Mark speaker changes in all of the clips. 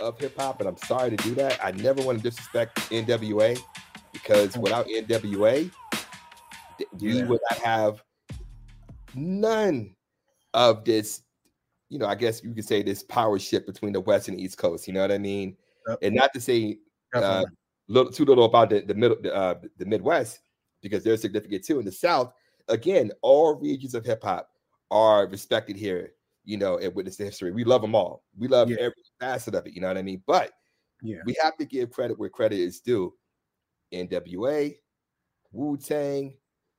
Speaker 1: Of hip hop, and I'm sorry to do that. I never want to disrespect NWA because without NWA, we
Speaker 2: Yeah.
Speaker 1: would not have none of this. You know, I guess you could say this power shift between the West and East Coast. You know what I mean?
Speaker 2: Yep.
Speaker 1: And not to say uh, little too little about the the middle uh, the Midwest because they're significant too. In the South, again, all regions of hip hop are respected here. You know, and witness the history. We love them all. We love
Speaker 2: Yeah.
Speaker 1: every facet of it. You know what I mean? But
Speaker 2: yeah.
Speaker 1: we have to give credit where credit is due. NWA, Wu Tang,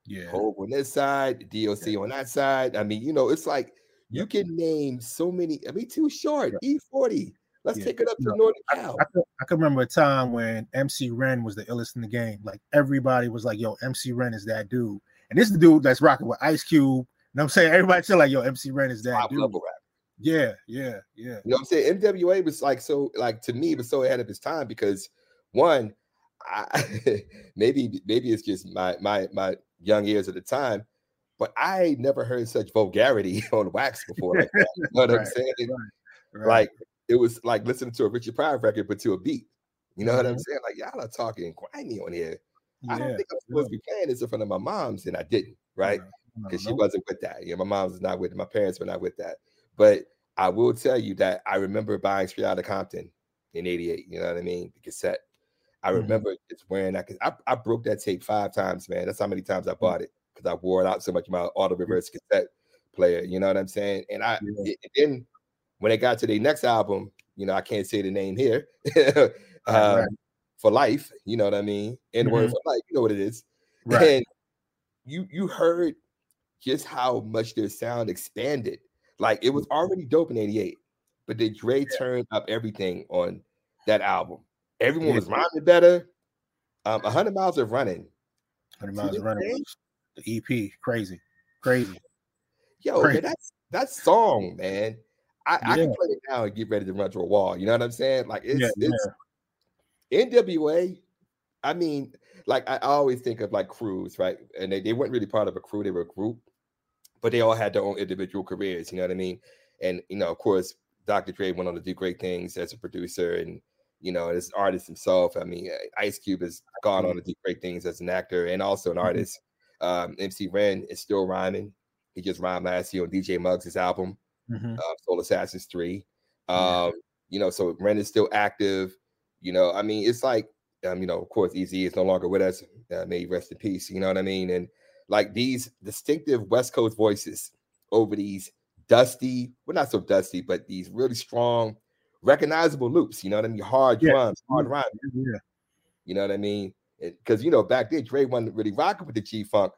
Speaker 2: Yeah.
Speaker 1: Hove on this side, DOC on that side. I mean, you know, it's like you can name so many. I mean, too short. E40. Let's
Speaker 2: Yeah.
Speaker 1: take it up to
Speaker 2: No,
Speaker 1: Northern Cal.
Speaker 2: I could, I could remember a time when MC Ren was the illest in the game. Like everybody was like, "Yo, MC Ren is that dude," and this is the dude that's rocking with Ice Cube. What I'm saying? everybody still like, "Yo, MC Ren is that
Speaker 1: Top
Speaker 2: dude."
Speaker 1: level rap.
Speaker 2: Yeah, yeah, yeah.
Speaker 1: You know what I'm saying? NWA was like so, like to me, was so ahead of his time because one, I maybe maybe it's just my my my young years at the time, but I never heard such vulgarity on wax before. Like that. You know what I'm saying?
Speaker 2: Right.
Speaker 1: Like it was like listening to a Richard Pryor record, but to a beat. You know what I'm
Speaker 2: Mhm.
Speaker 1: saying? Like y'all are talking grimy on here. I don't think I'm supposed to be playing this in front of my mom's, and I didn't, right? Because she wasn't with that. You know, my mom was not with it. My parents were not with that. But I will tell you that I remember buying Straight Outta Compton in '88. You know what I mean? The cassette. I
Speaker 2: Mhm.
Speaker 1: remember just wearing that. I, I broke that tape five times, man. That's how many times
Speaker 2: Mm.
Speaker 1: I bought it because I wore it out so much. My auto reverse cassette player. You know what I'm saying? And I
Speaker 2: Yeah.
Speaker 1: it- then when it got to the next album, you know, I can't say the name here. um,
Speaker 2: right.
Speaker 1: For life, you know what I mean? N word
Speaker 2: Mhm.
Speaker 1: for life, you know what it is.
Speaker 2: Right.
Speaker 1: And you you heard just how much their sound expanded. Like it was already dope in 88, but then Dre turned up everything on that album. Everyone
Speaker 2: Yeah.
Speaker 1: was rhyming better. Um, 100 miles of running.
Speaker 2: 100 miles of running. The EP, crazy, crazy.
Speaker 1: Yo,
Speaker 2: Right.
Speaker 1: man, that's that song, man. I, I can play it now and get ready to run to a wall. You know what I'm saying? Like it's
Speaker 2: Yeah,
Speaker 1: it's NWA. I mean, like I always think of like crews, right? And they, they weren't really part of a crew, they were a group, but they all had their own individual careers, you know what I mean? And you know, of course, Dr. Dre went on to do great things as a producer and you know, as an artist himself. I mean, Ice Cube has gone on to do great things as an actor and also an
Speaker 2: Mhm.
Speaker 1: artist. Um, MC Ren is still rhyming. He just rhymed last year on DJ Muggs' album
Speaker 2: Mhm.
Speaker 1: uh, Soul Assassins 3.
Speaker 2: Yeah.
Speaker 1: Um, you know, so Ren is still active. You know, I mean, it's like, um, you know, of course, Eazy is no longer with us. Uh, may he rest in peace. You know what I mean? And like these distinctive West Coast voices over these dusty, well, not so dusty, but these really strong, recognizable loops. You know what I mean? Hard
Speaker 2: Yeah.
Speaker 1: drums, hard mm-hmm. rhymes.
Speaker 2: Yeah,
Speaker 1: You know what I mean? Because you know, back then Dre wasn't really rocking with the G Funk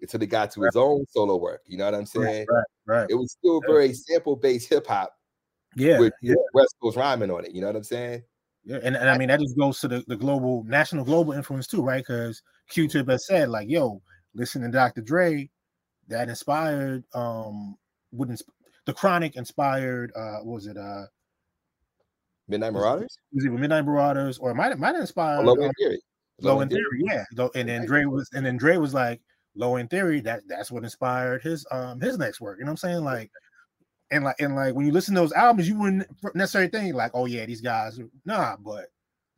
Speaker 1: until he got to his own solo work. You know what I'm saying?
Speaker 2: right, right.
Speaker 1: It was still very sample based hip hop
Speaker 2: Yeah,
Speaker 1: with
Speaker 2: yeah,
Speaker 1: West Coast rhyming on it. You know what I'm saying?
Speaker 2: yeah. And, and I mean that just goes to the, the global, national, global influence too, right? Because Q-Tip has said, like, yo, listen to Dr. Dre, that inspired um would insp- the chronic inspired uh what was it uh
Speaker 1: Midnight Marauders,
Speaker 2: was it Midnight Marauders or it might might have inspired
Speaker 1: Low
Speaker 2: um,
Speaker 1: End Theory,
Speaker 2: Low End Theory, yeah. Low- And then Dre was, and then Dre was like, Low End Theory. That that's what inspired his um his next work. You know what I'm saying? Like, and like and like when you listen to those albums, you wouldn't necessarily think like, oh yeah, these guys, nah. But,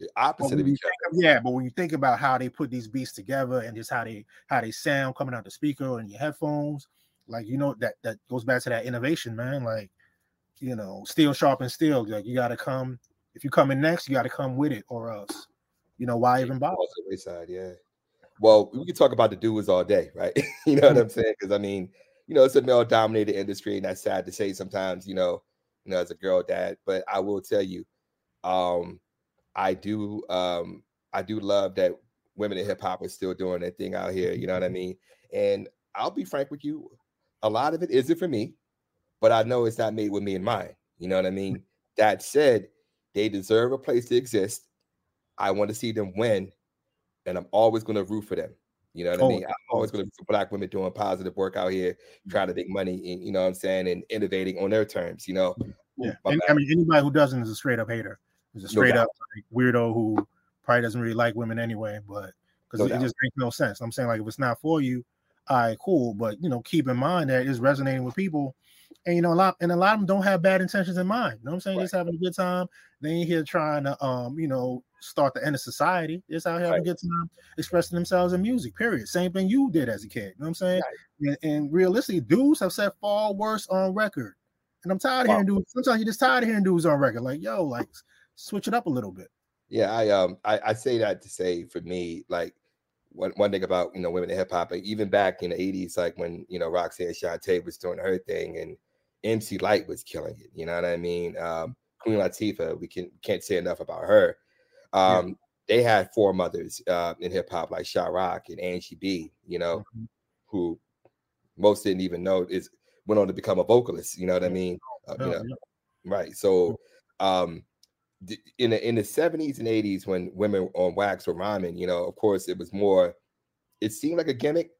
Speaker 1: the opposite of each other.
Speaker 2: of, yeah, but when you think about how they put these beats together and just how they how they sound coming out the speaker in your headphones, like you know that that goes back to that innovation, man. Like, you know, steel sharpen steel. Like you got to come if you come in next, you got to come with it, or else, you know, why even bother?
Speaker 1: Wayside, yeah. Well, we can talk about the doers all day, right? you know what I'm saying? Because I mean, you know, it's a male-dominated industry, and that's sad to say sometimes. You know, you know, as a girl dad, but I will tell you, um, I do, um, I do love that women in hip hop are still doing their thing out here. You know what I mean? And I'll be frank with you, a lot of it isn't for me, but I know it's not made with me in mind. You know what I mean? That said, they deserve a place to exist. I want to see them win, and I'm always going to root for them. You know what oh, I mean? I'm always going to root for black women doing positive work out here, mm. trying to make money, and you know what I'm saying, and innovating on their terms. You know,
Speaker 2: yeah. And, I mean, anybody who doesn't is a straight up hater. Is a straight no up like, weirdo who probably doesn't really like women anyway, but because no it, it just makes no sense. I'm saying like if it's not for you, all right, cool. But you know, keep in mind that it's resonating with people. And you know, a lot and a lot of them don't have bad intentions in mind. You know what I'm saying? Right. Just having a good time. They ain't here trying to um, you know, start the end of society. Just out here having right. a good time, expressing themselves in music. Period. Same thing you did as a kid. You know what I'm saying? Right. And, and, realistically, dudes have said far worse on record. And I'm tired of hearing dudes. Sometimes you're just tired of hearing dudes on record. Like, yo, like switch it up a little bit.
Speaker 1: Yeah, I um I, I say that to say for me, like one, one thing about you know women in hip hop, like even back in the 80s, like when you know Roxanne Shante was doing her thing and MC Lyte was killing it. You know what I mean? Um, Queen Latifah, we can can't say enough about her. Um, yeah. They had four mothers uh, in hip hop, like Sha Rock and Angie B. You know, mm-hmm. who most didn't even know is went on to become a vocalist. You know what I mean? Uh, you know, yeah. right. So, um, in the in the 70s and 80s when women on wax were rhyming, you know, of course it was more, it seemed like a gimmick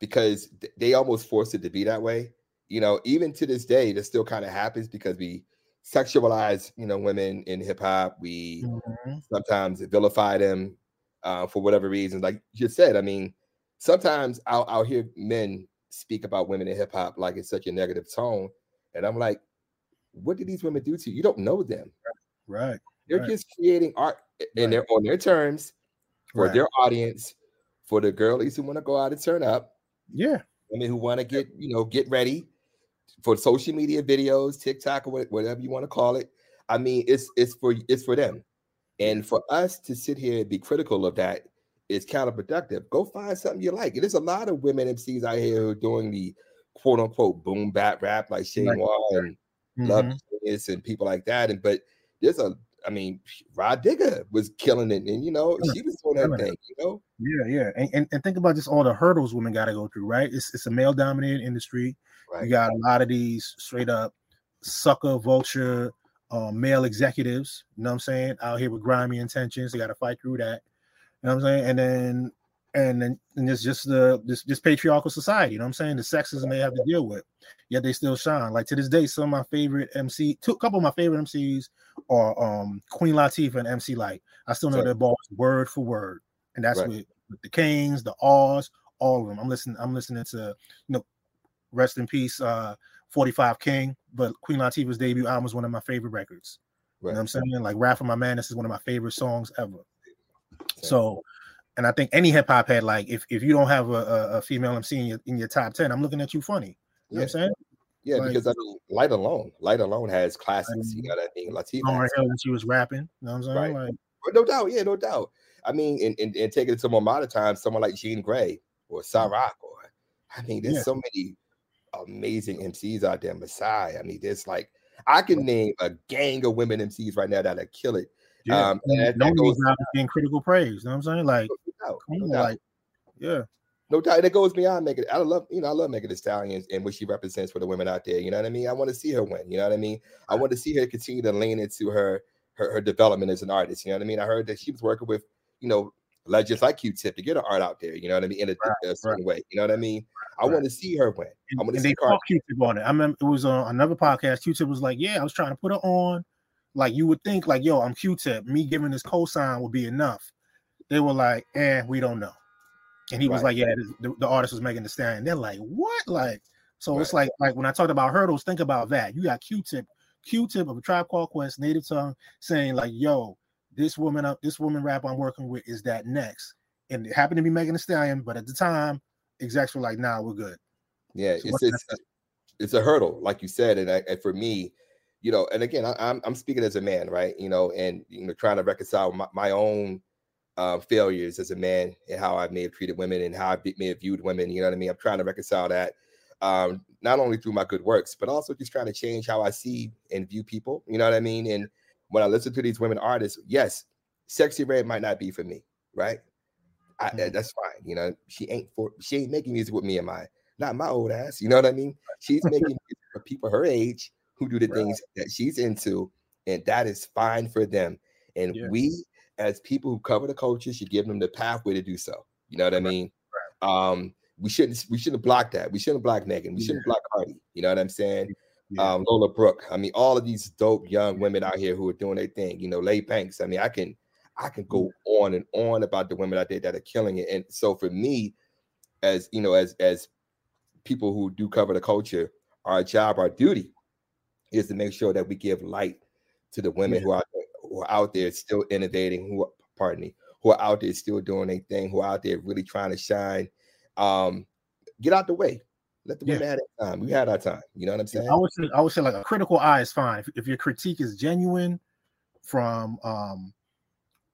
Speaker 1: because they almost forced it to be that way. You know, even to this day, that still kind of happens because we sexualize, you know, women in hip hop. We mm-hmm. sometimes vilify them uh, for whatever reasons. Like you said, I mean, sometimes I'll, I'll hear men speak about women in hip hop like it's such a negative tone, and I'm like, what did these women do to you? You don't know them.
Speaker 2: Right.
Speaker 1: They're
Speaker 2: right.
Speaker 1: just creating art and right. they're on their terms for right. their audience, for the girlies who want to go out and turn up.
Speaker 2: Yeah.
Speaker 1: Mean, who want to get, you know, get ready for social media videos, TikTok or whatever you want to call it. I mean, it's it's for it's for them. And for us to sit here and be critical of that is counterproductive. Go find something you like. There's a lot of women MCs out here who are doing the quote unquote boom bap rap like Shane right. Wall and mm-hmm. Love and people like that. And but there's a I mean, Rah Digga was killing it, and you know, she was doing that thing, you know.
Speaker 2: Yeah, yeah, and, and, and think about just all the hurdles women got to go through, right? It's it's a male dominated industry. Right. You got a lot of these straight up sucker vulture uh, male executives. You know what I'm saying? Out here with grimy intentions, they got to fight through that. You know what I'm saying? And then and then and it's just the this this patriarchal society. You know what I'm saying? The sexism they have to deal with. Yet they still shine. Like to this day, some of my favorite MC, two couple of my favorite MCs are um Queen Latifah and MC Lyte. I still know their balls word for word, and that's right. with, with, the Kings, the R's, all of them. I'm listening. I'm listening to you know, rest in peace, uh, 45 King. But Queen Latifah's debut album is one of my favorite records. Right. You know what I'm saying? Like "Rap for My Man," this is one of my favorite songs ever. So and I think any hip hop head, like if, if you don't have a, a, female MC in your in your top 10, I'm looking at you funny. You yeah. know what I'm saying?
Speaker 1: Yeah, like, because I mean, Lyte alone, Lyte alone has classics. You know what I mean? Latifah.
Speaker 2: when she was rapping. You know what I'm saying? Right. Like,
Speaker 1: no doubt, yeah, no doubt. I mean, and, and, and taking it to more modern times, someone like Jean Grae or mm. Sa-Roc, or I mean, there's yeah. so many amazing MCs out there. Masai. I mean, there's like I can name a gang of women MCs right now that are kill it.
Speaker 2: Yeah, um, and that, no that goes, getting critical praise. You know what I'm saying? Like,
Speaker 1: no, no like,
Speaker 2: yeah.
Speaker 1: No doubt. And it goes beyond Megan. I love, you know, I love Megan Thee Stallion and what she represents for the women out there. You know what I mean? I want to see her win. You know what I mean? I want to see her continue to lean into her, her her development as an artist. You know what I mean? I heard that she was working with, you know, legends like Q-Tip to get her art out there. You know what I mean? In a, right, a certain right. way. You know what I mean? I right. want to see her win. I want to see
Speaker 2: they Q-Tip on it. I remember it was on another podcast. Q-Tip was like, "Yeah, I was trying to put her on." Like you would think, like, "Yo, I'm Q-Tip. Me giving this cosign would be enough." They were like, "Eh, we don't know." And he right. was like, "Yeah, the, the, artist was making the stand." They're like, "What?" Like, so right. it's like, like when I talked about hurdles, think about that. You got Q-Tip, Q-Tip of a Tribe Called Quest, Native Tongue, saying like, "Yo, this woman up, this woman rap I'm working with is that next," and it happened to be Megan Thee Stallion, but at the time, execs were like, "Nah, we're good."
Speaker 1: Yeah, so it's it's, it's a hurdle, like you said, and, I, and for me, you know, and again, I, am I'm, I'm speaking as a man, right? You know, and you know, trying to reconcile my, my own uh, failures as a man and how I may have treated women and how I may have viewed women. You know what I mean? I'm trying to reconcile that, um, not only through my good works, but also just trying to change how I see and view people. You know what I mean? And when I listen to these women artists, yes, Sexyy Red might not be for me, right? I, mm-hmm. That's fine. You know, she ain't for she ain't making music with me in mind. not my old ass. You know what I mean? She's making music for people her age who do the right. things that she's into, and that is fine for them. And yeah. we, as people who cover the culture, should give them the pathway to do so. You know what I mean? Right. Um, we shouldn't we shouldn't block that. We shouldn't block Megan. We shouldn't yeah. block Cardi. You know what I'm saying? Yeah. Um, Lola Brooke. I mean, all of these dope young women out here who are doing their thing. You know, Lay Bankz. I mean, I can I can go on and on about the women out there that are killing it. And so for me, as you know, as as people who do cover the culture, our job, our duty is to make sure that we give light to the women yeah. who are who are out there still innovating, who pardon me, who are out there still doing their thing, who are out there really trying to shine. Um, get out the way. Let the women yeah. have their time. We had our time. You know what I'm saying?
Speaker 2: I would say, I would say like a critical eye is fine. If, if your critique is genuine from um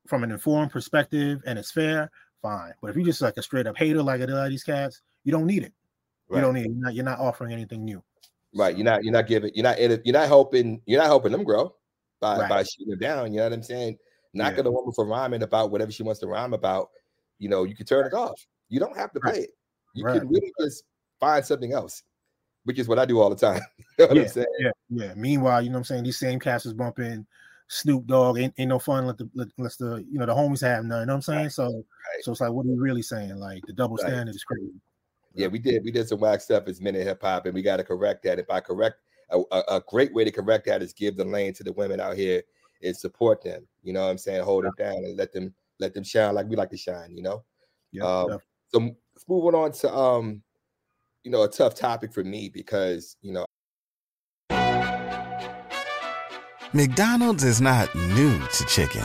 Speaker 2: from an informed perspective and it's fair, fine. But if you're just like a straight up hater like a lot of these cats, you don't need it. Right. You don't need it. You're not, you're not offering anything new.
Speaker 1: Right. You're not you're not giving you're not you're not helping you're not helping them grow by right. by shooting them down. You know what I'm saying? Not yeah. gonna woman for rhyming about whatever she wants to rhyme about. You know, you can turn it off. You don't have to play right. it. You right. can really just find something else, which is what I do all the time. you know
Speaker 2: yeah, yeah, yeah. Meanwhile, you know what I'm saying? These same cats is bumping Snoop Dogg. Ain't, ain't no fun let the let, let the you know the homies have none. You know what I'm saying? So so it's like, what are you really saying? Like the double standard is crazy.
Speaker 1: Yeah, we did we did some whack stuff as minute hip hop, and we got to correct that. If I correct a, a, a, great way to correct that is give the lane to the women out here and support them. You know what I'm saying? Hold yeah. them down and let them let them shine like we like to shine. You know. Yeah. Um, yeah. So moving on to um, you know, a tough topic for me because you know.
Speaker 3: McDonald's is not new to chicken,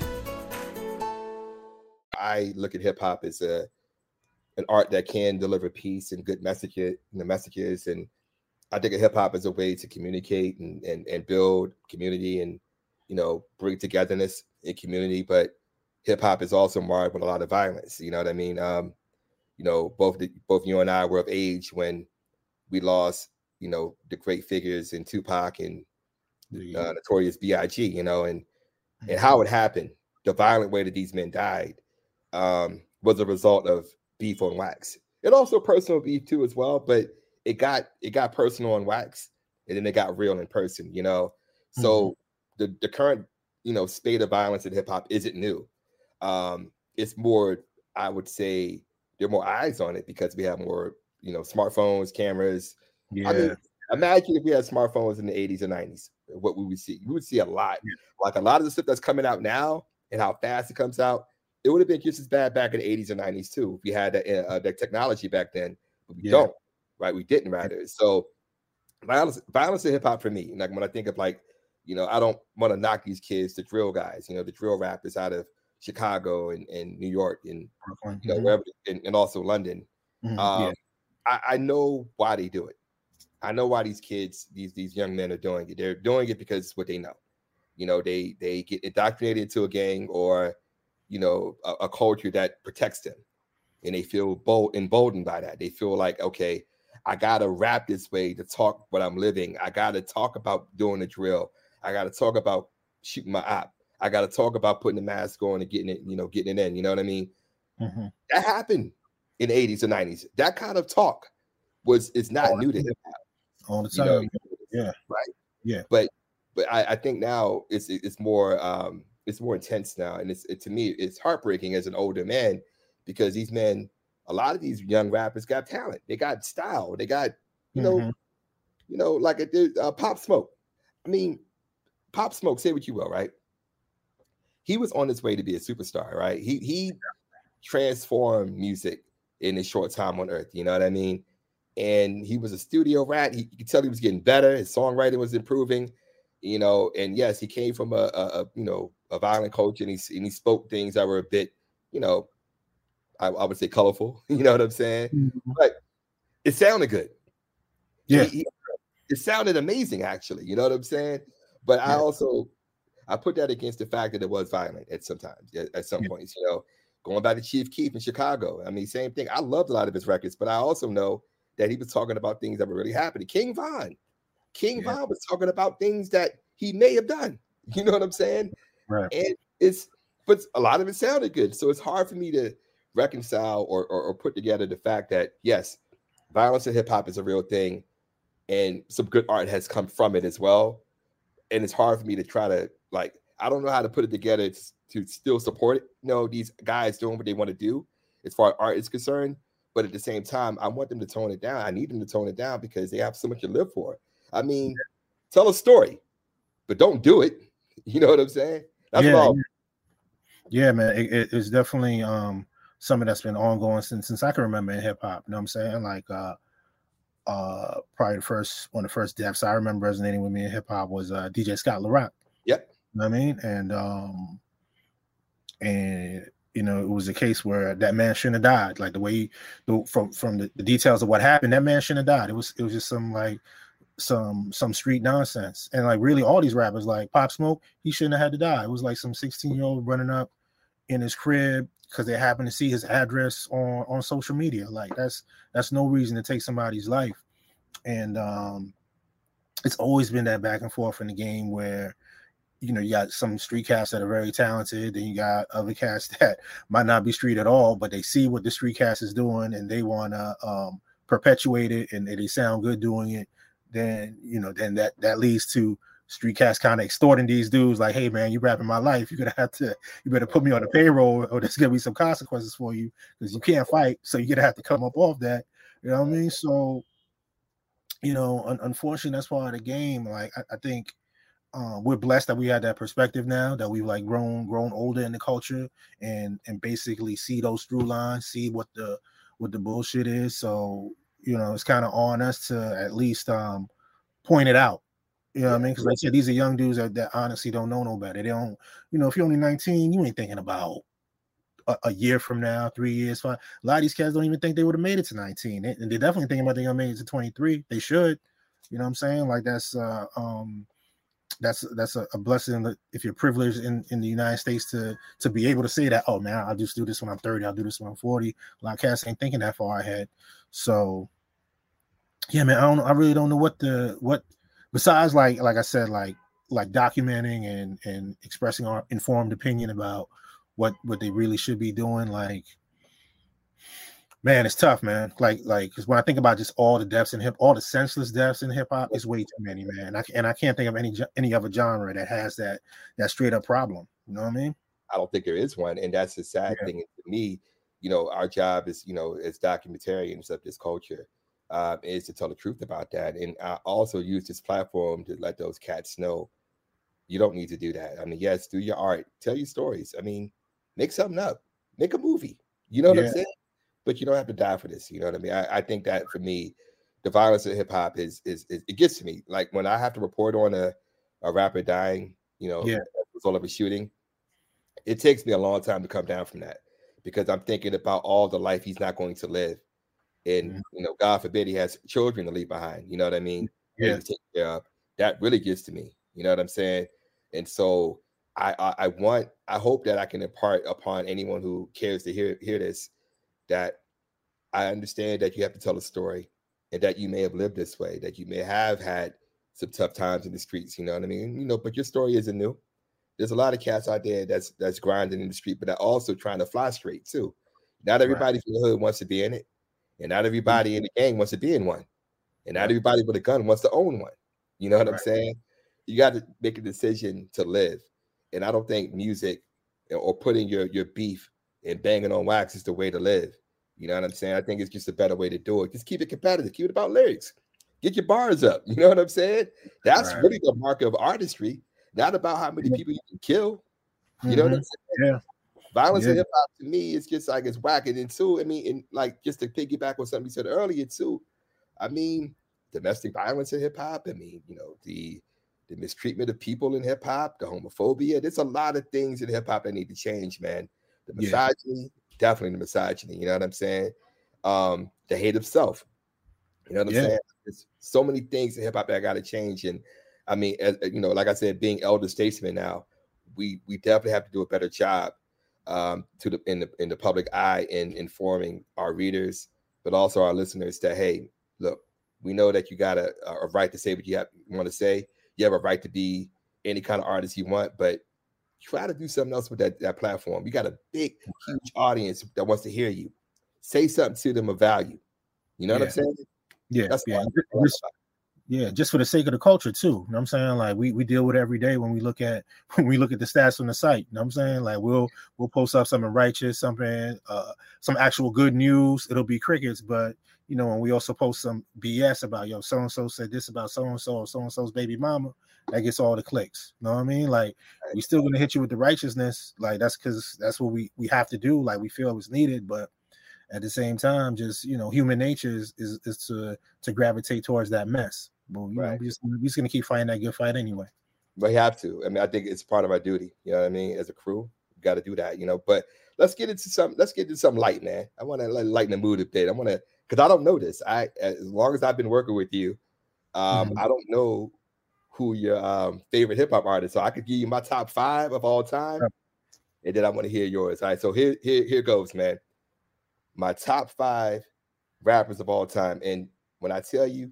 Speaker 1: I look at hip hop as a an art that can deliver peace and good messages, the messages, and I think of hip hop as a way to communicate and, and and build community and you know bring togetherness in community. But hip hop is also marred with a lot of violence. You know what I mean? Um, you know, both the, both you and I were of age when we lost you know the great figures in Tupac and uh, Notorious B.I.G. You know, and and how it happened, the violent way that these men died, um, was a result of beef on wax. It also personal beef too as well, but it got it got personal on wax, and then it got real in person. You know, so mm-hmm. the the current you know state of violence in hip hop isn't new. Um, it's more, I would say, there are more eyes on it because we have more you know smartphones, cameras, yeah. I mean, imagine if we had smartphones in the 80s and 90s, what we would see. We would see a lot. Yeah. Like a lot of the stuff that's coming out now and how fast it comes out, it would have been just as bad back in the 80s and 90s too. If we had that, uh, that technology back then, but we yeah. don't, right? We didn't rather. So violence, violence in hip hop for me, like when I think of like, you know, I don't want to knock these kids, the drill guys, you know, the drill rappers out of Chicago and, and New York and you know, mm-hmm. wherever, and, and also London. Mm-hmm. Um, yeah. I, I know why they do it. I know why these kids, these these young men are doing it. They're doing it because it's what they know. You know, they they get indoctrinated into a gang or you know a, a culture that protects them, and they feel bold emboldened by that. They feel like okay, I gotta rap this way to talk what I'm living. I gotta talk about doing the drill. I gotta talk about shooting my op. I gotta talk about putting the mask on and getting it, you know, getting it in. You know what I mean? Mm-hmm. That happened in the 80s and 90s. That kind of talk was it's not oh, new to hip hop
Speaker 2: all the time. You know, yeah,
Speaker 1: right.
Speaker 2: Yeah,
Speaker 1: but but I, I think now it's it's more um it's more intense now, and it's it, to me it's heartbreaking as an older man because these men, a lot of these young rappers got talent, they got style, they got you know, mm-hmm. you know, like a uh, Pop Smoke. I mean, Pop Smoke. Say what you will, right? he was on his way to be a superstar, right? He he transformed music in his short time on earth. You know what I mean? And he was a studio rat. He, you could tell he was getting better. His songwriting was improving. You know, and yes, he came from a, a, a you know a violent culture, and he and he spoke things that were a bit, you know, I, I would say colorful. You know what I'm saying? Mm-hmm. But it sounded good.
Speaker 2: Yeah, he, he,
Speaker 1: it sounded amazing, actually. You know what I'm saying? But yeah. I also I put that against the fact that it was violent at sometimes at, at some yeah. points. You know, going by the Chief Keef in Chicago. I mean, same thing. I loved a lot of his records, but I also know that he was talking about things that were really happening. King Von, King yeah. Von was talking about things that he may have done. You know what I'm saying?
Speaker 2: Right.
Speaker 1: And it's but a lot of it sounded good. So it's hard for me to reconcile or, or, or put together the fact that yes, violence in hip hop is a real thing, and some good art has come from it as well. And it's hard for me to try to like I don't know how to put it together to, to still support it. You know, these guys doing what they want to do as far as art is concerned. But at the same time, I want them to tone it down. I need them to tone it down because they have so much to live for. I mean, tell a story, but don't do it. You know what I'm saying? That's
Speaker 2: yeah, all. Yeah, man. It, it's definitely um something that's been ongoing since since I can remember in hip hop. You know what I'm saying? Like uh uh probably the first one of the first deaths I remember resonating with me in hip hop was uh DJ Scott La Rock.
Speaker 1: Yep.
Speaker 2: You know what I mean? And um and you know, it was a case where that man shouldn't have died. Like the way the, from from the, the details of what happened, that man shouldn't have died. It was it was just some like some some street nonsense. And like really all these rappers, like Pop Smoke, he shouldn't have had to die. It was like some 16 year old running up in his crib because they happened to see his address on on social media. Like that's that's no reason to take somebody's life. And um it's always been that back and forth in the game where you know, you got some street cats that are very talented, then you got other cats that might not be street at all, but they see what the street cast is doing and they want to um, perpetuate it and they sound good doing it. Then you know, then that that leads to street cats kind of extorting these dudes like, hey man, you rapping my life. You're gonna have to, you better put me on the payroll or there's gonna be some consequences for you because you can't fight. So you're gonna have to come up off that. You know what I mean? So, you know, un- unfortunately, that's part of the game. Like I, I think uh, we're blessed that we had that perspective now that we've like grown grown older in the culture and and basically see those through lines see what the what the bullshit is so you know it's kind of on us to at least um point it out you know what I mean? Because like I said, these are young dudes that, that honestly don't know no better. They don't, you know, if you're only 19, you ain't thinking about a, a, year from now, three years, five. A lot of these cats don't even think they would have made it to 19. And they're definitely thinking about they gonna make it to 23. They should. You know what I'm saying? Like that's uh um that's that's a, a, blessing if you're privileged in, in the United States to to be able to say that. Oh man, I'll just do this when I'm 30. I'll do this when I'm 40. A lot of cats ain't thinking that far ahead. So yeah, man, I don't. I really don't know what the what besides like like I said like like documenting and and expressing our informed opinion about what what they really should be doing. Like man, it's tough, man. Like, like, because when I think about just all the deaths in hip, all the senseless deaths in hip hop, it's way too many, man. I, and I can't think of any any other genre that has that that straight up problem. You know what I mean?
Speaker 1: I don't think there is one, and that's the sad yeah. thing. To me, you know, our job is, you know, as documentarians of this culture, uh, is to tell the truth about that, and I also use this platform to let those cats know you don't need to do that. I mean, yes, do your art, tell your stories. I mean, make something up, make a movie. You know what yeah. I'm saying? but you don't have to die for this. You know what I mean? I, I think that for me, the violence of hip hop is, is, is it gets to me. Like when I have to report on a, a rapper dying, you know,
Speaker 2: yeah.
Speaker 1: result of a shooting, it takes me a long time to come down from that because I'm thinking about all the life he's not going to live. And mm-hmm. you know, God forbid he has children to leave behind. You know what I mean?
Speaker 2: Yeah.
Speaker 1: take care of. That really gets to me. You know what I'm saying? And so I, I I want I hope that I can impart upon anyone who cares to hear hear this that I understand that you have to tell a story and that you may have lived this way, that you may have had some tough times in the streets, you know what I mean? You know, but your story isn't new. There's a lot of cats out there that's that's grinding in the street, but they're also trying to fly straight too. Not everybody right. from the hood wants to be in it, and not mm-hmm. everybody in the gang wants to be in one, and not everybody with a gun wants to own one. You know what right. I'm saying? You got to make a decision to live, and I don't think music or putting your your beef and banging on wax is the way to live. You know what I'm saying? I think it's just a better way to do it. Just keep it competitive. Keep it about lyrics. Get your bars up. You know what I'm saying? That's right. really the mark of artistry, not about how many people you can kill. You know what I'm
Speaker 2: Mm-hmm. saying? Yeah.
Speaker 1: Violence
Speaker 2: Yeah.
Speaker 1: in hip hop to me, it's just like it's whack. And then too, I mean, and like just to piggyback on something you said earlier too. I mean, domestic violence in hip hop. I mean, you know, the the mistreatment of people in hip hop, the homophobia. There's a lot of things in hip hop that need to change, man. The
Speaker 2: Yeah.
Speaker 1: misogyny, definitely the misogyny. You know what I'm saying? Um, the hate of self. You know what I'm
Speaker 2: Yeah.
Speaker 1: saying? There's so many things in hip hop that got to change. And I mean, as, you know, like I said, being elder statesmen now, we we definitely have to do a better job um, to the in the in the public eye in informing our readers, but also our listeners that hey, look, we know that you got a, a right to say what you have want to say. You have a right to be any kind of artist you want, but try to do something else with that, that platform. You got a big, huge audience that wants to hear you. Say something to them of value. You know what I'm saying?
Speaker 2: Yeah,
Speaker 1: That's
Speaker 2: yeah,
Speaker 1: all
Speaker 2: ju-
Speaker 1: I'm
Speaker 2: just, yeah. Just for the sake of the culture too. You know what I'm saying? Like we, we deal with it every day when we look at when we look at the stats on the site. You know what I'm saying? Like we'll we'll post up something righteous, something uh some actual good news. It'll be crickets, but you know, when we also post some BS about yo, so and so said this about so and so, so and so's baby mama, that gets all the clicks. You know what I mean? Like we still gonna hit you with the righteousness. Like that's because that's what we we have to do. Like we feel it's needed, but at the same time, just you know, human nature is is, is to to gravitate towards that mess. Well, you know,
Speaker 1: Right.
Speaker 2: we just we just gonna keep fighting that good fight anyway.
Speaker 1: we have to. I mean, I think it's part of our duty. You know what I mean? As a crew, we got to do that. You know, but let's get into some. Let's get into some light, man. I want to lighten the mood a bit. I want to because I don't know this. I as long as I've been working with you, um,
Speaker 2: Mhm.
Speaker 1: I don't know who your um, favorite hip hop artist. So I could give you my top five of all time, and then I want to hear yours. All right. So here, here, here goes, man. My top five rappers of all time, and when I tell you,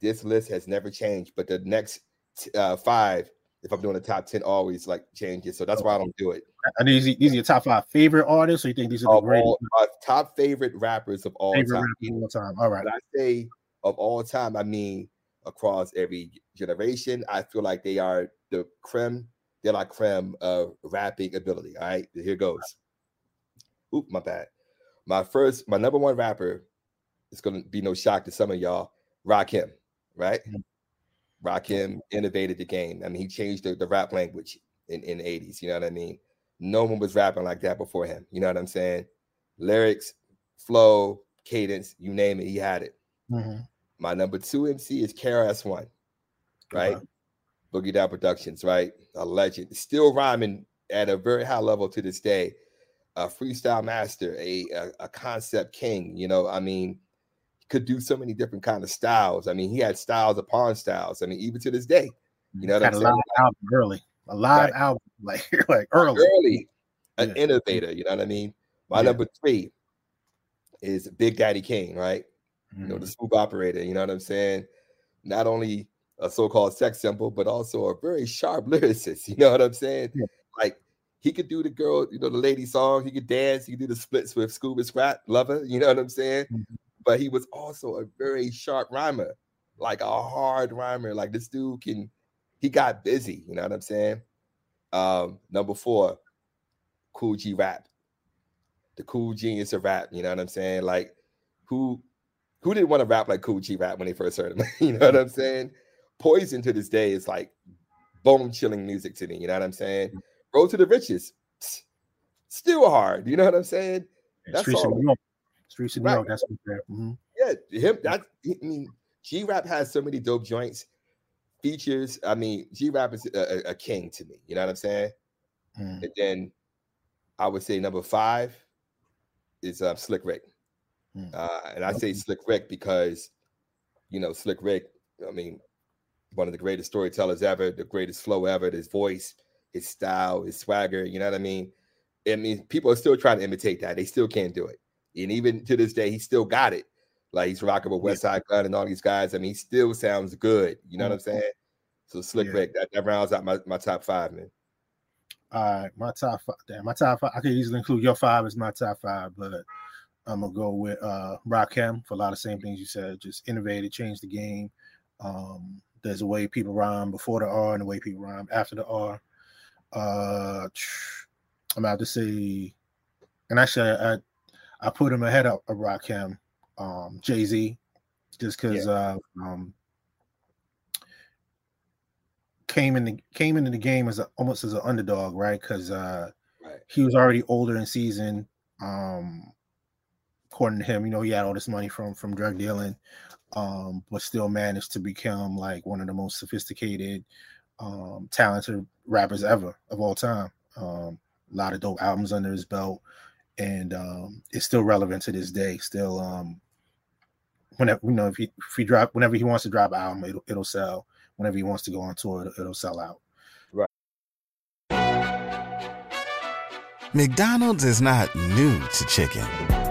Speaker 1: this list has never changed, but the next t- uh, five, if I'm doing the top ten, always like changes. So that's why I don't do it.
Speaker 2: Are these these are your top five favorite artists, or you think these are the
Speaker 1: Of
Speaker 2: greatest
Speaker 1: all, my top favorite rappers of all
Speaker 2: favorite
Speaker 1: time.
Speaker 2: of all time? All right.
Speaker 1: When I say of all time, I mean across every generation. I feel like they are the creme, they're like creme of rapping ability. All right, here goes. Oop, my bad. My first, my number one rapper, it's gonna be no shock to some of y'all, Rakim, right?
Speaker 2: Mhm.
Speaker 1: Rakim innovated the game. I mean, he changed the, the rap language in, in the 80s, you know what I mean? No one was rapping like that before him. You know what I'm saying? Lyrics, flow, cadence, you name it, he had it.
Speaker 2: Mhm.
Speaker 1: My number two MC is KRS-One, right?
Speaker 2: Okay.
Speaker 1: Boogie Down Productions, right? A legend, still rhyming at a very high level to this day. A freestyle master, a, a a concept king. You know, I mean, could do so many different kind of styles. I mean, he had styles upon styles. I mean, even to this day, you know I'm
Speaker 2: a
Speaker 1: saying?
Speaker 2: live album early, a live
Speaker 1: Right.
Speaker 2: album like like early.
Speaker 1: early, an
Speaker 2: Yeah.
Speaker 1: innovator. You know what I mean? My
Speaker 2: Yeah.
Speaker 1: number three is Big Daddy Kane, right? you know, the mm-hmm. smooth operator, you know what I'm saying? Not only a so-called sex symbol, but also a very sharp lyricist, you know what I'm saying?
Speaker 2: Yeah.
Speaker 1: He could do the girl, you know, the lady song, he could dance, he could do the splits with Scuba Scrap, Lover, you know what I'm saying?
Speaker 2: Mhm.
Speaker 1: But he was also a very sharp rhymer, like a hard rhymer. Like this dude can, he got busy, you know what I'm saying? Um, number four, Kool G Rap, the cool genius of rap, you know what I'm saying? Like who who didn't want to rap like Kool G Rap when they first heard him? you know what I'm saying? Poison to this day is like bone chilling music to me. You know what I'm saying? Road to the Riches, still hard. You know what I'm saying?
Speaker 2: Yeah,
Speaker 1: That's
Speaker 2: Streets of
Speaker 1: all.
Speaker 2: New York. Streets of New York. That's what mhm.
Speaker 1: Yeah, him. That I mean, G Rap has so many dope joints, features. I mean, G Rap is a, a- a king to me. You know what I'm saying?
Speaker 2: Mm.
Speaker 1: And then I would say number five is uh, Slick Rick.
Speaker 2: Mm.
Speaker 1: Uh, and I say Slick Rick because, you know, Slick Rick, I mean, one of the greatest storytellers ever, the greatest flow ever, his voice, his style, his swagger, you know what I mean? I mean, people are still trying to imitate that. They still can't do it. And even to this day, he still got it. Like he's rocking with. Westside Gunn and all these guys. I mean, he still sounds good. You know what I'm
Speaker 2: Mhm.
Speaker 1: saying? So Slick
Speaker 2: Yeah.
Speaker 1: Rick, that, that rounds out my, my top five, man.
Speaker 2: All right, my top five. Damn, my top five. I could easily include your five as my top five, but I'm gonna go with uh Rakim for a lot of same things you said. Just innovated, changed the game. Um, there's a way people rhyme before the R and the way people rhyme after the R. Uh, I'm about to say, and actually, I I put him ahead of, of Rakim, um, Jay Z, just because uh, um, came in the came into the game as a, almost as an underdog, right? Because uh,
Speaker 1: Right.
Speaker 2: he was already older in season. Um, according to him, you know, he had all this money from from drug dealing, um, but still managed to become like one of the most sophisticated, um, talented rappers ever of all time. Um, a lot of dope albums under his belt, and um, it's still relevant to this day. Still, um, whenever you know if he if he drop whenever he wants to drop an album, it'll it'll sell. Whenever he wants to go on tour, it'll, it'll sell out. Right.
Speaker 3: McDonald's is not new to chicken.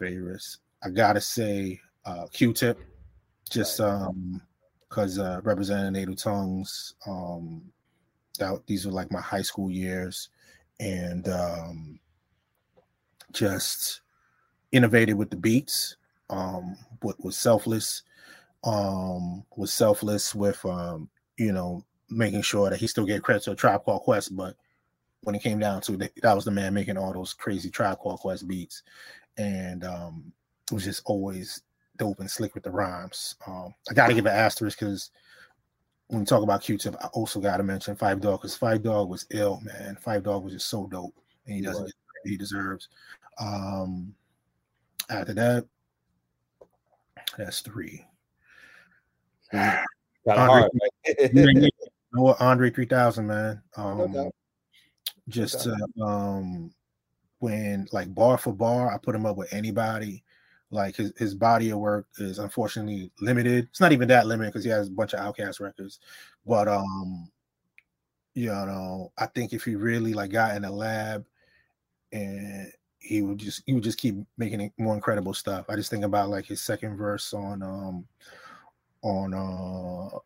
Speaker 2: Favorites. I gotta say uh Q-tip, just um because uh representing native tongues, um that these were like my high school years. And um just innovated with the beats, um was selfless, um was selfless with um, you know, making sure that he still get credit to a tribe called Quest, but when it came down to it, that was the man making all those crazy tribe called Quest beats, and um, it was just always dope and slick with the rhymes. Um, I got to give an asterisk because when we talk about Q-Tip, I also got to mention Phife Dawg because Phife Dawg was ill, man. Phife Dawg was just so dope, and he doesn't
Speaker 1: was.
Speaker 2: get the credit he deserves. Um, after that, that's three.
Speaker 1: Kind
Speaker 2: Andre-
Speaker 1: hard.
Speaker 2: You know what, Andre 3000, man. Um,
Speaker 1: doubt.
Speaker 2: just
Speaker 1: doubt.
Speaker 2: uh, um, when like bar for bar, I put him up with anybody. Like his, his body of work is unfortunately limited. It's not even that limited because he has a bunch of OutKast records. But um, you know, I think if he really like got in the lab and he would just he would just keep making it more incredible stuff. I just think about like his second verse on um on uh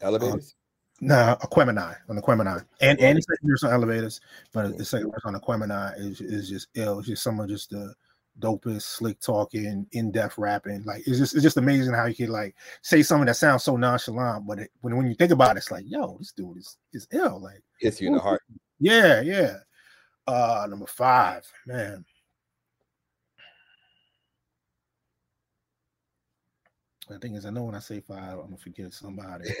Speaker 1: Elevators.
Speaker 2: Nah, Aquemini on the Aquemini, and and it's verse on elevators, but the second verse on Aquemini is is just ill. It's just some of just the dopest, slick talking, in depth rapping. Like it's just it's just amazing how you can like say something that sounds so nonchalant, but it, when when you think about it, it's like, yo, this dude is is ill. Like,
Speaker 1: Hits you in the heart.
Speaker 2: yeah, yeah. Uh, number five, man. The thing is, I know when I say five, I'm gonna forget somebody.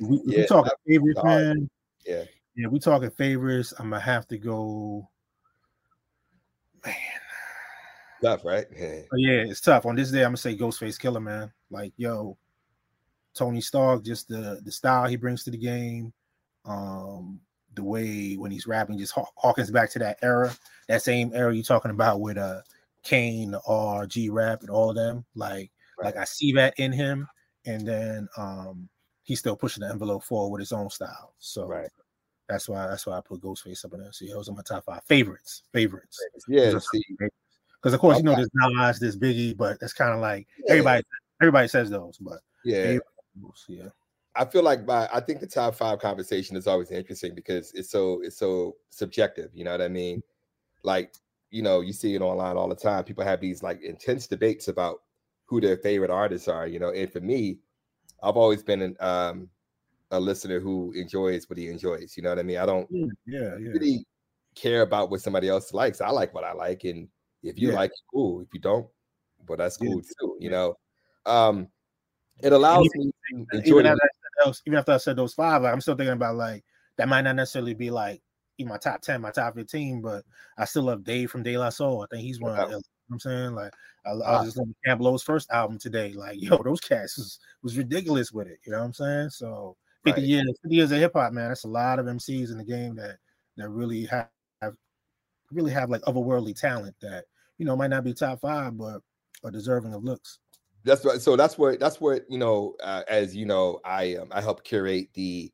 Speaker 2: We, we
Speaker 1: Yeah,
Speaker 2: talking favorites, man.
Speaker 1: yeah.
Speaker 2: Yeah, we talking favorites. I'm gonna have to go. Man,
Speaker 1: Tough, right?
Speaker 2: yeah, it's tough. On this day, I'm gonna say Ghostface Killah, man. Like, yo, Tony Stark, just the the style he brings to the game, um, the way when he's rapping, just haw- harkens back to that era, that same era you're talking about with uh Kane or G Rap and all of them. Like, like I see that in him, and then um he's still pushing the envelope forward with his own style. So
Speaker 1: Right.
Speaker 2: that's why that's why I put Ghostface up in there. So those are my top five favorites. Favorites.
Speaker 1: Yeah.
Speaker 2: Those are
Speaker 1: See,
Speaker 2: because of course you know
Speaker 1: Okay.
Speaker 2: there's Nas, there's Biggie, but that's kind of like
Speaker 1: Yeah.
Speaker 2: everybody everybody says those, but
Speaker 1: yeah.
Speaker 2: yeah,
Speaker 1: I feel like my I think the top five conversation is always interesting because it's so it's so subjective. You know what I mean? Like you know, you see it online all the time. People have these like intense debates about who their favorite artists are. You know, and for me, I've always been an, um, a listener who enjoys what he enjoys. You know what I mean? I don't
Speaker 2: yeah, yeah, yeah.
Speaker 1: really care about what somebody else likes. I like what I like, and if you
Speaker 2: Yeah.
Speaker 1: like, it, cool. If you don't, well, that's cool too. You know, um, it allows me to enjoy.
Speaker 2: Even after, I said those, even after I said those five, like, I'm still thinking about like that might not necessarily be like in my top ten, my top fifteen, but I still love Dave from De La Soul. I think he's one. Of, know what I'm saying like I, I was just listening to Camp Lo's first album today. Like yo, those cats was, was ridiculous with it. You know what I'm saying? So 50 right. years, 50 years of hip hop, man. That's a lot of MCs in the game that that really have, really have like otherworldly talent that you know might not be top five, but are deserving of looks.
Speaker 1: That's right. So that's what that's what you know. Uh, as you know, I um, I help curate the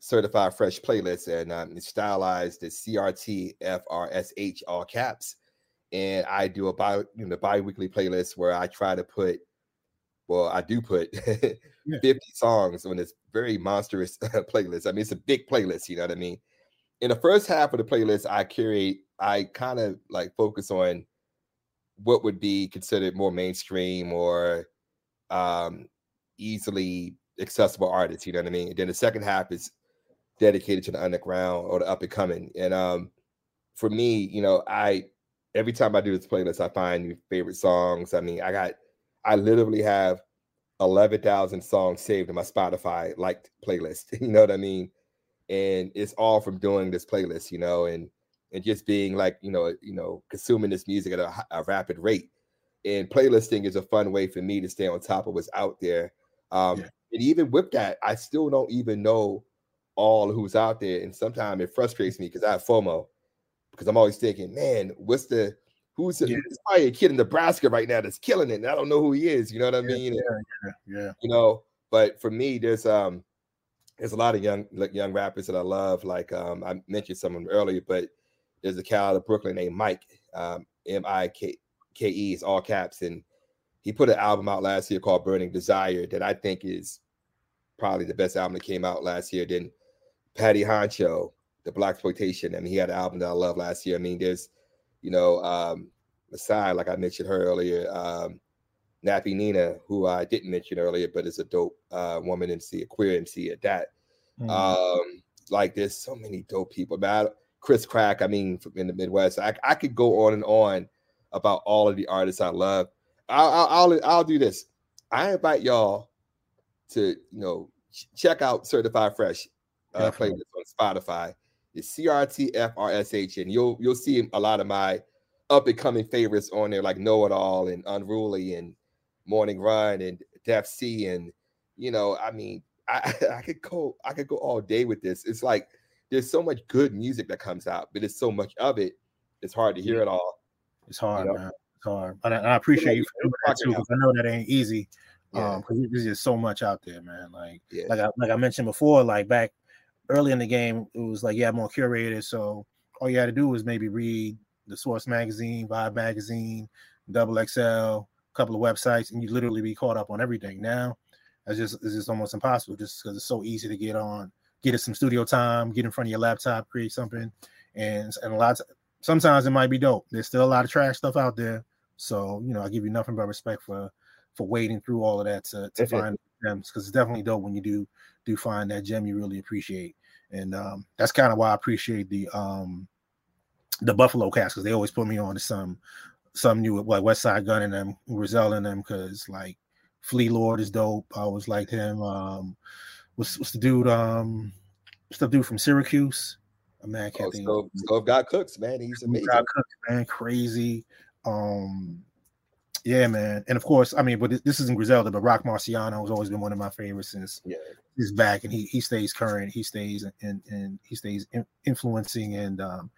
Speaker 1: certified fresh playlist and um, stylized as CRT FRSH all caps. And I do a bi you know bi-weekly playlist where I try to put well, I do put 50 songs on this very monstrous playlist. I mean, it's a big playlist, you know what I mean? In the first half of the playlist, I curate, I kind of like focus on what would be considered more mainstream or um easily accessible artists, you know what I mean? And then the second half is dedicated to the underground or the up and coming. And um, for me, you know, I every time I do this playlist, I find new favorite songs. I mean, I got I literally have eleven thousand songs saved in my Spotify liked playlist. You know what I mean? And it's all from doing this playlist, you know, and and just being like, you know, you know, consuming this music at a, a rapid rate. And playlisting is a fun way for me to stay on top of what's out there. Um, yeah. And even with that, I still don't even know all who's out there. And sometimes it frustrates me because I have FOMO because I'm always thinking, man, what's the who's the, yeah. probably a kid in Nebraska right now that's killing it. And I don't know who he is. You know what I mean?
Speaker 2: Yeah, yeah, yeah.
Speaker 1: You know, but for me, there's um there's a lot of young young rappers that I love. Like um I mentioned some of them earlier, but there's a cat out of Brooklyn named Mike, um, M-I-K-K-E is all caps, and he put an album out last year called Burning Desire that I think is probably the best album that came out last year. Then Patty Honcho, the Blaxploitation. I mean, he had an album that I love last year. I mean, there's, you know, um, Masai, like I mentioned her earlier, um, Nappy Nina, who I didn't mention earlier, but is a dope uh, woman MC, a queer MC at that. Mm-hmm. Um, like there's so many dope people. About Chris Crack, I mean, in the Midwest, I, I could go on and on about all of the artists I love. I'll, I'll, I'll, I'll do this. I invite y'all to, you know, check out Certified Fresh uh, playlist on Spotify. It's CRTFRSH, and you'll you'll see a lot of my up and coming favorites on there, like Know It All and Unruly and Morning Run and Def C, and you know, I mean, I I could go I could go all day with this. It's like there's so much good music that comes out, but it's so much of it, it's hard to hear it all.
Speaker 2: It's hard, you know? man. It's hard, I, I appreciate you for doing that too because I know that ain't easy. Yeah. Um, because there's just so much out there, man. Like, yeah. like I like I mentioned before, like back early in the game, it was like, yeah, more curated. So all you had to do was maybe read the Source magazine, Vibe magazine, Double XL, a couple of websites, and you literally be caught up on everything. Now, it's just it's just almost impossible just because it's so easy to get on, get it some studio time, get in front of your laptop, create something, and and a lot. Of, sometimes it might be dope. There's still a lot of trash stuff out there. So you know, I give you nothing but respect for for wading through all of that to, to find gems because it's definitely dope when you do do find that gem you really appreciate and um, that's kind of why I appreciate the um, the Buffalo cast because they always put me on to some some new like Westside Gunn and them, Grizel and them because like Flee Lord is dope. I always liked him. Um, what's what's the dude? Um, what's the dude from Syracuse? A man, I can't oh, think.
Speaker 1: Stove, Stove God Cooks, man. He's amazing. God Cooks,
Speaker 2: man, crazy. Um, yeah, man. And of course, I mean, but this isn't Griselda, but Roc Marciano has always been one of my favorites since yeah. he's back, and he he stays current. He stays and and he stays in, influencing and um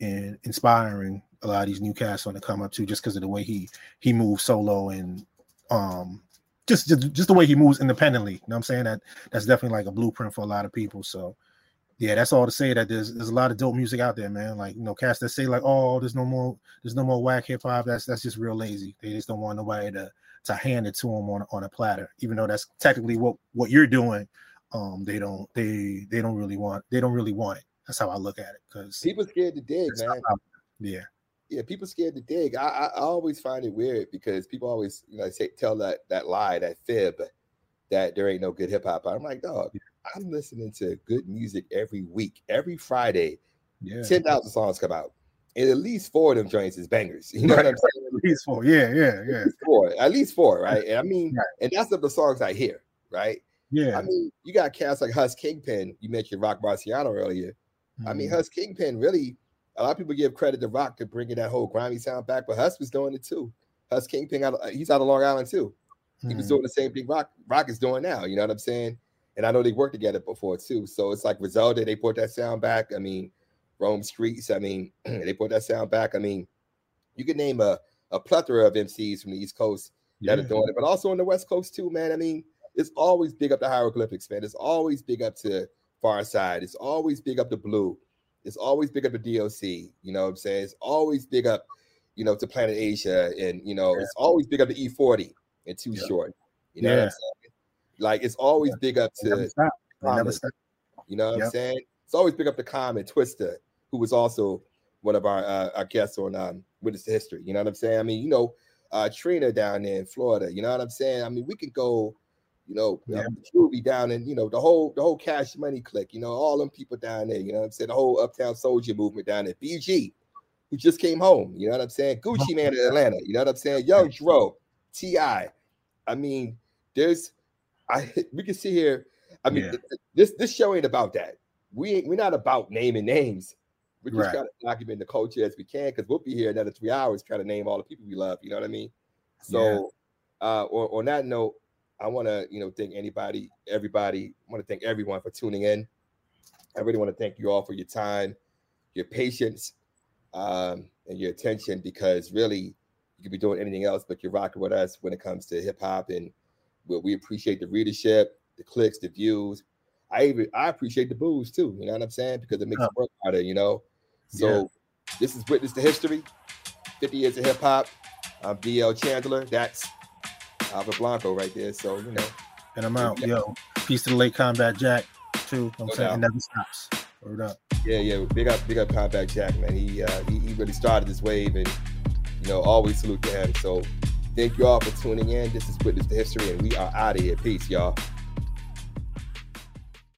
Speaker 2: and inspiring a lot of these new cats on the come up too, just because of the way he he moves solo and um just, just just the way he moves independently. You know what I'm saying? That that's definitely like a blueprint for a lot of people. So yeah, that's all to say that there's there's a lot of dope music out there, man. Like you know, cats that say like, oh, there's no more there's no more whack hip hop. That's that's just real lazy. They just don't want nobody to to hand it to them on on a platter, even though that's technically what what you're doing. Um, they don't they they don't really want they don't really want it. That's how I look at it. Because
Speaker 1: people scared to dig, man.
Speaker 2: Yeah,
Speaker 1: yeah, people scared to dig. I, I, I always find it weird because people always you know say tell that that lie that fib that there ain't no good hip hop. I'm like, dog, I'm listening to good music every week, every Friday. Yeah. 10,000 songs come out. And at least four of them joints is bangers. You know right. what I'm saying?
Speaker 2: At least four. Yeah, yeah, yeah. At
Speaker 1: four. At least four, right? And I mean, right. and that's of the songs I hear, right?
Speaker 2: Yeah.
Speaker 1: I mean, you got cats like Hus Kingpin. You mentioned Roc Marciano earlier. Mm-hmm. I mean, mm-hmm. Kingpin really, a lot of people give credit to Roc to bringing that whole grimy sound back, but Hus was doing it too. Hus Kingpin, out, he's out of Long Island too. He was mm-hmm. doing the same thing Roc Roc is doing now. You know what I'm saying? And I know they worked together before too. So it's like Griselda, they brought that sound back. I mean, Rome Streetz, I mean, they brought that sound back. I mean, you could name a, a plethora of MCs from the East Coast that yeah. are doing it, but also on the West Coast too, man. I mean, it's always big up the hieroglyphics, man. It's always big up to Pharcyde. It's always big up to Blu. It's always big up to DOC. You know what I'm saying? It's always big up, you know, to Planet Asia. And, you know, yeah. it's always big up to E40 and Too yeah. Short. You know yeah. What I'm saying? Like, it's always big up to. Never stop. Never stop. You know what yep. I'm saying? It's always big up to Common Twista, who was also one of our, uh, our guests on um, Witness to History. You know what I'm saying? I mean, you know, uh, Trina down there in Florida. You know what I'm saying? I mean, we could go you know, yeah. um, down and you know the whole the whole Cash Money clique, you know, all them people down there, you know what I'm saying? The whole Uptown Soldier movement down there, BG, who just came home, you know what I'm saying? Gucci Mane in Atlanta, you know what I'm saying? Young Dro, T.I. I mean, there's I we can see here. I mean, yeah. this this show ain't about that. We ain't we're not about naming names. We're just right. trying to document the culture as we can because we'll be here another three hours trying to name all the people we love. You know what I mean? So, yeah. uh, on, on that note, I want to, you know, thank anybody, everybody. I want to thank everyone for tuning in. I really want to thank you all for your time, your patience, um, and your attention because really you could be doing anything else, but you're rocking with us when it comes to hip hop, and we, we appreciate the readership, the clicks, the views. I even I appreciate the booze too. You know what I'm saying? Because it makes it work harder. You know. So yeah. this is witness to history. 50 years of hip hop. I'm DL Chandler. That's Alvin Blanco right there. So you know.
Speaker 2: And I'm out. Yeah. Yo, peace to the late combat Jack too. I'm no saying doubt. never stops. Word up.
Speaker 1: Yeah, yeah. Big up, big up combat Jack, man. He uh he, he really started this wave and you know, always salute to him. So thank you all for tuning in. This is Witness to History, and we are out of here. Peace, y'all.